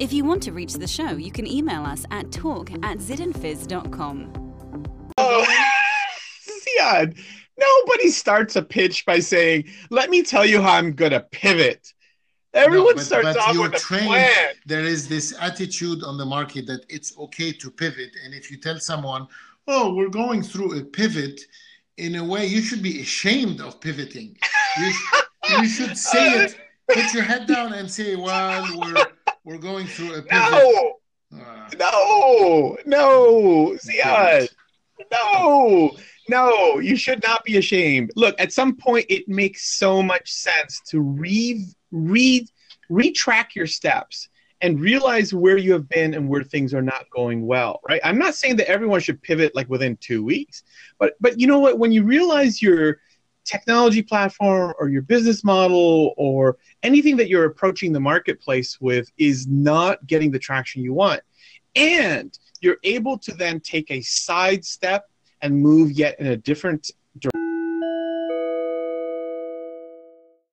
If you want to reach the show, you can email us at talk at zidandfizz.com. Oh, Ziad, nobody starts a pitch by saying, "Let me tell you how I'm going to pivot." Everyone No, but- starts but off you're with a plan. There is this attitude on the market that it's okay to pivot, and if you tell someone, "Oh, we're going through a pivot," in a way, you should be ashamed of pivoting. You, sh- you should say it. Put your head down and say, "Well, we're we're going through a pivot." No, Uh, no, no, Ziad, no, no. You should not be ashamed. Look, at some point, it makes so much sense to re read, retrack your steps and realize where you have been and where things are not going well. Right? I'm not saying that everyone should pivot like within two weeks, but but you know what? When you realize your technology platform or your business model or anything that you're approaching the marketplace with is not getting the traction you want. And you're able to then take a side step and move yet in a different